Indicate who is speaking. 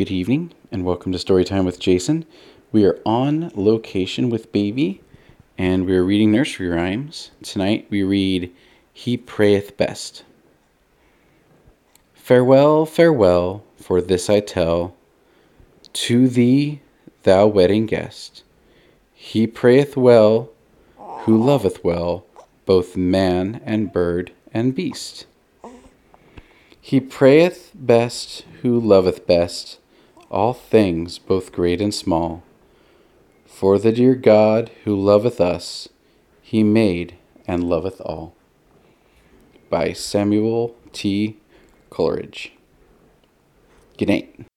Speaker 1: Good evening, and welcome to Storytime with Jason. We are on location with Baby, and we are reading nursery rhymes. Tonight we read He Prayeth Best. Farewell, farewell, for this I tell to thee, thou wedding guest. He prayeth well who loveth well both man and bird and beast. He prayeth best who loveth best all things, both great and small. For the dear God who loveth us, he made and loveth all. By Samuel T. Coleridge. Good night.